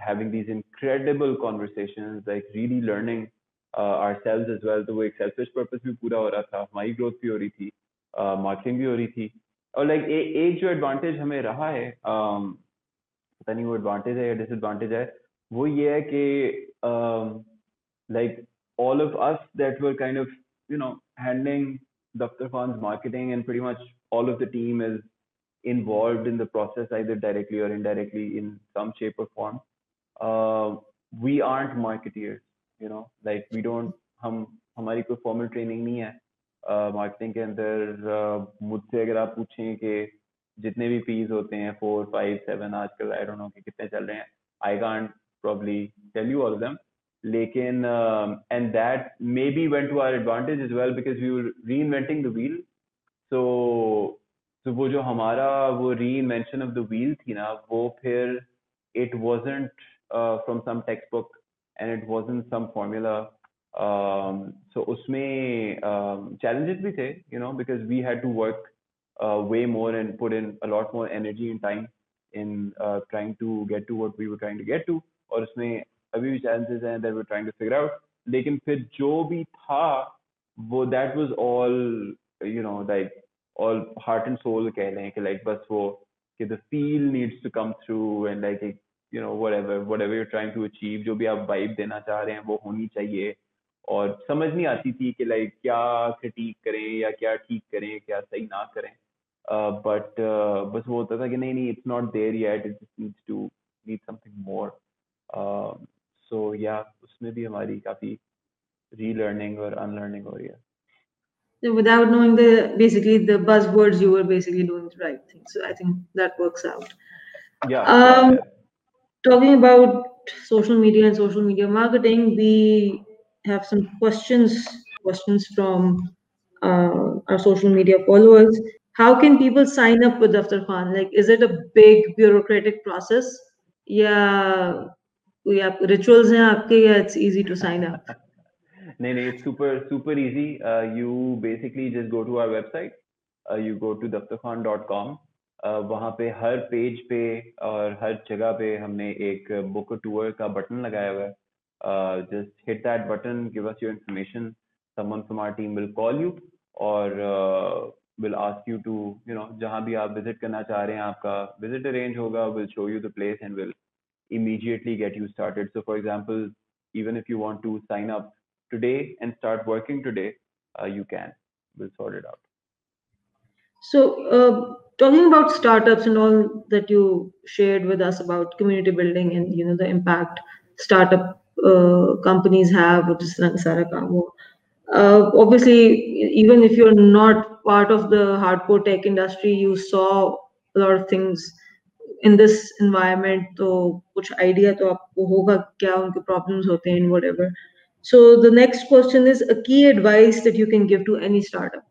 having these incredible conversation like really learning Uh, ourselves as well तो वो एक selfish purpose भी पूरा हो रहा था हमारी ग्रोथ भी हो रही थी uh, मार्केटिंग भी हो रही थी और लाइक एक जो एडवांटेज हमें रहा है um, पता नहीं वो एडवांटेज है या डिसएडवांटेज है वो ये है कि like all of us that were kind of you know handling Daftar Khan's marketing and pretty much all of the team is involved in the process either directly or indirectly in some shape or form. Uh, we aren't marketeers. You know like we don't हम हमारी कोई formal training नहीं है। Marketing uh, के अंदर uh, मुझसे अगर आप पूछें कि जितने भी पीस होते हैं फोर फाइव सेवन आजकल आई डोंट नो कि कितने चल रहे हैं I can't probably tell you all them लेकिन and that maybe went to our advantage as well because we reinventing the wheel so तो वो जो हमारा वो री इन्वेंशन ऑफ़ द व्हील थी ना वो फिर it wasn't from some textbook and it wasn't some formula um, so उसमें um, challenges भी थे you know because we had to work uh, way more and put in a lot more energy and time in uh, trying to get to what we were trying to get to और उसमें अभी भी challenges हैं that we're trying to figure out लेकिन फिर जो भी था वो that was all you know like all heart and soul कह लें कि like बस वो कि the feel needs to come through and like you know whatever whatever you're trying to achieve जो भी आप vibe देना चाह रहे हैं वो होनी चाहिए और समझ नहीं आती थी कि लाइक क्या क्रिटिक करें या क्या ठीक करें क्या सही ना करें बट uh, uh, बस वो होता था कि नहीं नहीं it's not there yet it needs to need something more so या उसमें भी हमारी काफ़ी रीलर्निंग और अनलर्निंग हो रही है without knowing the basically the buzzwords you were basically doing the right thing so i think that works out yeah, um, yeah, yeah. talking about social media and social media marketing, we have some questions questions from uh, our social media followers. How can people sign up with Daftar Khan? Like, is it a big bureaucratic process? Yeah, we have rituals yeah, it's easy to sign up. [laughs] no, no, it's super, super easy. Uh, you basically just go to our website. Uh, you go to daftarkhan.com वहाँ पे हर page पे और हर जगह पे हमने एक book tour का button लगाया हुआ है। Just hit that button give us your information someone from our team will call you और will ask you to you know जहाँ भी आप विज़िट करना चाह रहे हैं, आपका विज़िट अरेंज होगा will show you the place and will immediately get you started so for example even if you want to sign up today and start working today you can will sort it out so talking about startups and all that you shared with us about community building and you know the impact startup uh, companies have which is सारा काम uh, obviously, even if you're not part of the hardcore tech industry, you saw a lot of things in this environment. So, कुछ idea तो आपको होगा क्या उनके problems होते हैं whatever. So the next question is a key advice that you can give to any startup.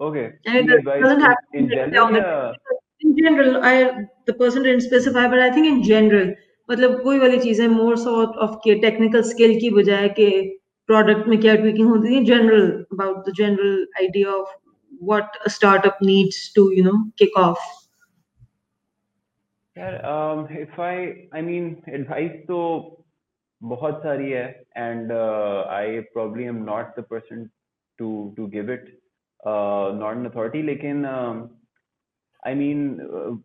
Okay. And it doesn't have to in, be in general, yeah. in general, I the person didn't specify, but I think in general, मतलब कोई वाली चीज है मोर sort of के technical skill की बजाय के product में क्या ट्वीकिंग होती है general about the general idea of what a startup needs to you know kick off यार um, if I I mean advice तो बहुत सारी है and uh, I probably am not the person to to give it uh, not an authority लेकिन um, I mean uh,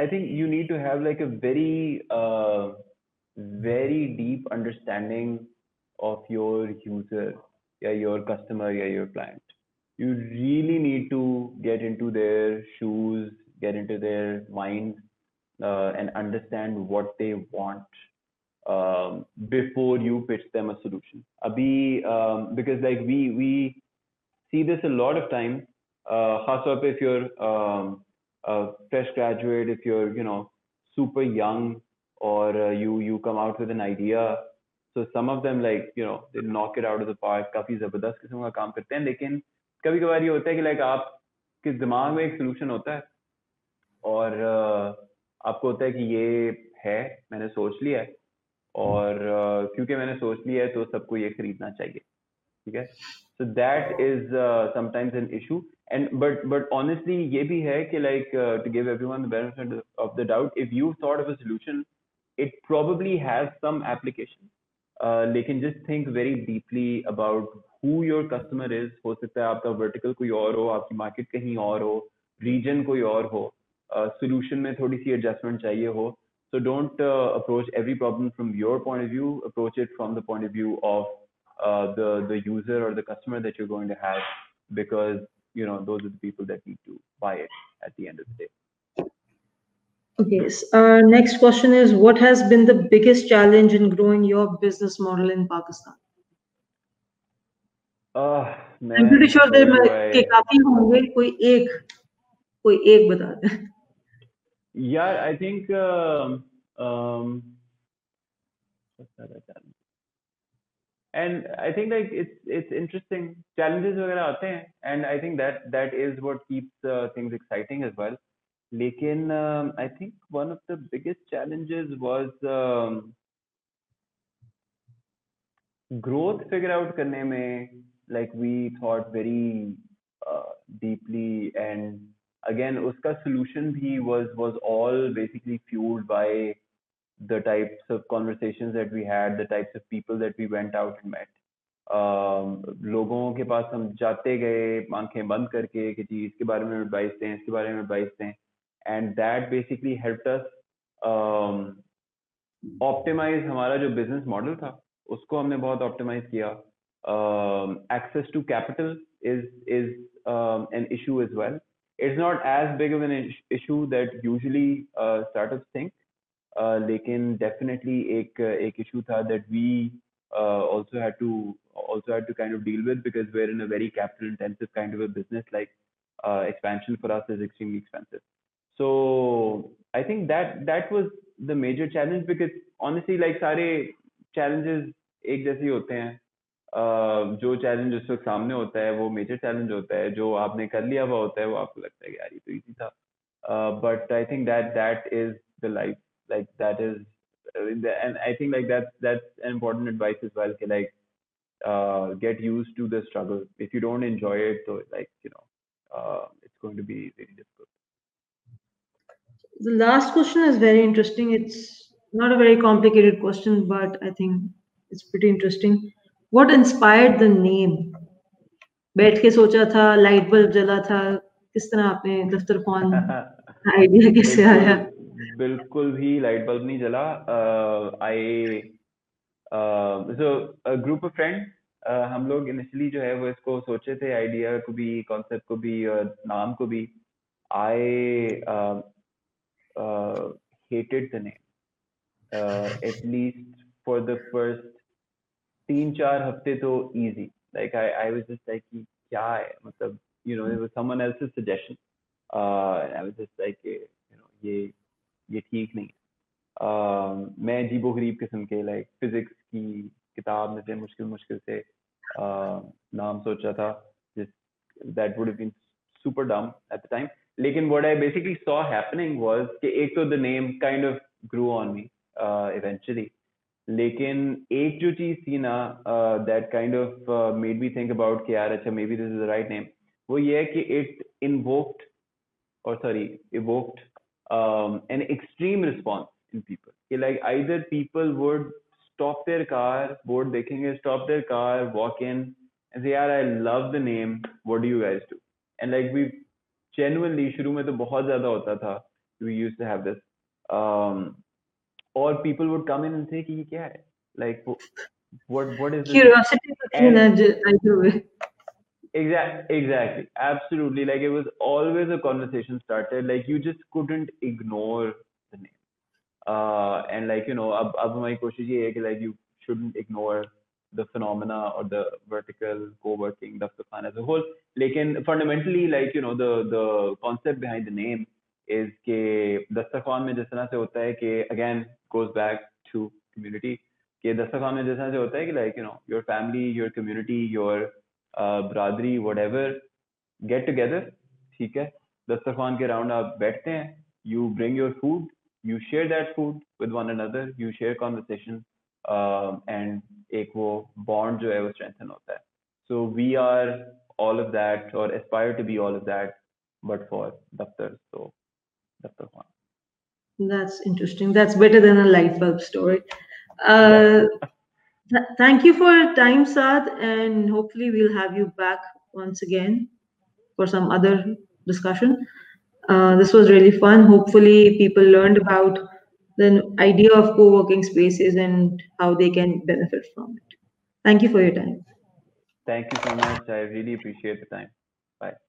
I think you need to have like a very, uh, very deep understanding of your user, yeah, your customer, yeah, your client. You really need to get into their shoes, get into their minds, uh, and understand what they want um, before you pitch them a solution. Abhi, um, because like we we see this a lot of time. Uh, if you're um, a fresh graduate, if you're, you know, super young or uh, you you come out with an idea, so some of them like, you know, they knock it out of the park, काफ़ी ज़बरदस्त किस्म का काम करते हैं लेकिन कभी कभार ये होता है कि लाइक आपके दिमाग में एक सोल्यूशन होता है और uh, आपको होता है कि ये है मैंने सोच लिया है और uh, क्योंकि मैंने सोच लिया है तो सबको ये खरीदना चाहिए ठीक है so that is sometimes an issue and but but honestly ye bhi hai ki like uh, to give everyone the benefit of the doubt if you thought of a solution it probably has some application uh, लेकिन just think very deeply about who your customer is हो सकता है आपका vertical कोई और हो आपकी market कहीं और हो region कोई और हो uh, solution में थोड़ी सी adjustment चाहिए हो so don't uh, approach every problem from your point of view approach it from the point of view of uh, the the user or the customer that you're going to have because you know those are the people that need to buy it at the end of the day okay so our next question is what has been the biggest challenge in growing your business model in pakistan uh, man, I'm pretty sure there में के काफी होंगे कोई एक कोई एक बता दे yeah i think um, um, what's that challenge and I think like it's it's interesting challenges वगैरह आते हैं and I think that that is what keeps uh, things exciting as well. लेकिन um, I think one of the biggest challenges was um, growth figure out करने में like we thought very uh, deeply and again उसका solution भी was was all basically fueled by the types of conversations that we had, the types of people that we went out and met. Um, लोगों के पास हम जाते गए आंखें बंद करके कि जी इसके बारे में एडवाइस दें इसके बारे में एडवाइस दें and that basically help us optimize हमारा जो बिजनेस मॉडल था उसको हमने बहुत ऑप्टिमाइज किया access to capital is is an issue as well it's not as big of an issue that usually uh, startups think Uh, लेकिन definitely एक एक इशू था that we also had to also had to kind of deal with because we're in a very capital intensive kind of a business like expansion for us is extremely expensive so I think that that was the major challenge because honestly like सारे challenges एक जैसे ही होते हैं। Uh, जो challenge उस वक्त सामने होता है वो मेजर चैलेंज होता है। जो आपने कर लिया हुआ होता है वो आपको लगता है कि यार ये तो इजी था। But I think that that is the life like that is and I think like that's that's an important advice as well. Like, uh, get used to the struggle. If you don't enjoy it, so like you know, uh, it's going to be very difficult. The last question is very interesting. It's not a very complicated question, but I think it's pretty interesting. What inspired the name? बैठ के सोचा था light bulb जला था किस तरह आपने दफ्तर [laughs] कौन आइडिया कैसे आया बिल्कुल भी लाइट बल्ब नहीं जला। I so group of friend हम लोग इनिशियली जो है वो इसको सोचे थे आइडिया को भी कॉन्सेप्ट को भी uh, नाम को भी। I hated the name at least for the first तीन चार हफ़्ते तो easy like I I was just like क्या है? मतलब you know it was someone else's suggestion I was just like you know ये ये ठीक नहीं uh, मैं जीबो गरीब किस्म के लाइक फिजिक्स की किताब में से मुश्किल मुश्किल से uh, नाम सोचा था जिस that would been super dumb at the time लेकिन what I basically saw happening was कि एक तो the name kind of grew on me eventually लेकिन एक जो चीज़ थी ना that kind of made me think about कि यार अच्छा maybe this is the right name वो ये है कि इट इन्वोक्ड और sorry evoked an extreme response in people कि like either people would stop their car board देखेंगे stop their car walk in and say यार I love the name what do you guys do and like we genuinely शुरू में तो बहुत ज्यादा होता था we used to have this um, or people would come in and say कि ये क्या है like what what is this? curiosity and, exactly exactly absolutely like it was always a conversation started like you just couldn't ignore the name uh and like you know ab, ab my koshish ye hai ki like you shouldn't ignore the phenomena or the vertical co-working daftar as a whole lekin fundamentally like you know the the concept behind the name is कि दस्तरखान में जिस तरह से होता है कि again goes back to community कि दस्तरखान में जिस तरह से होता है कि like you know your family your community your uh, बरादरी whatever get together ठीक है दस्तरखान के राउंड आप बैठते हैं you bring your food you share that food with one another you share conversation uh, and एक वो bond जो है वो strengthen होता है so we are all of that or aspire to be all of that but for daftar so that's the one. That's interesting. That's better than a light bulb story. Uh, th thank you for your time, Saad, and hopefully we'll have you back once again for some other discussion. Uh, this was really fun. Hopefully, people learned about the idea of co-working spaces and how they can benefit from it. Thank you for your time. Thank you so much. I really appreciate the time. Bye.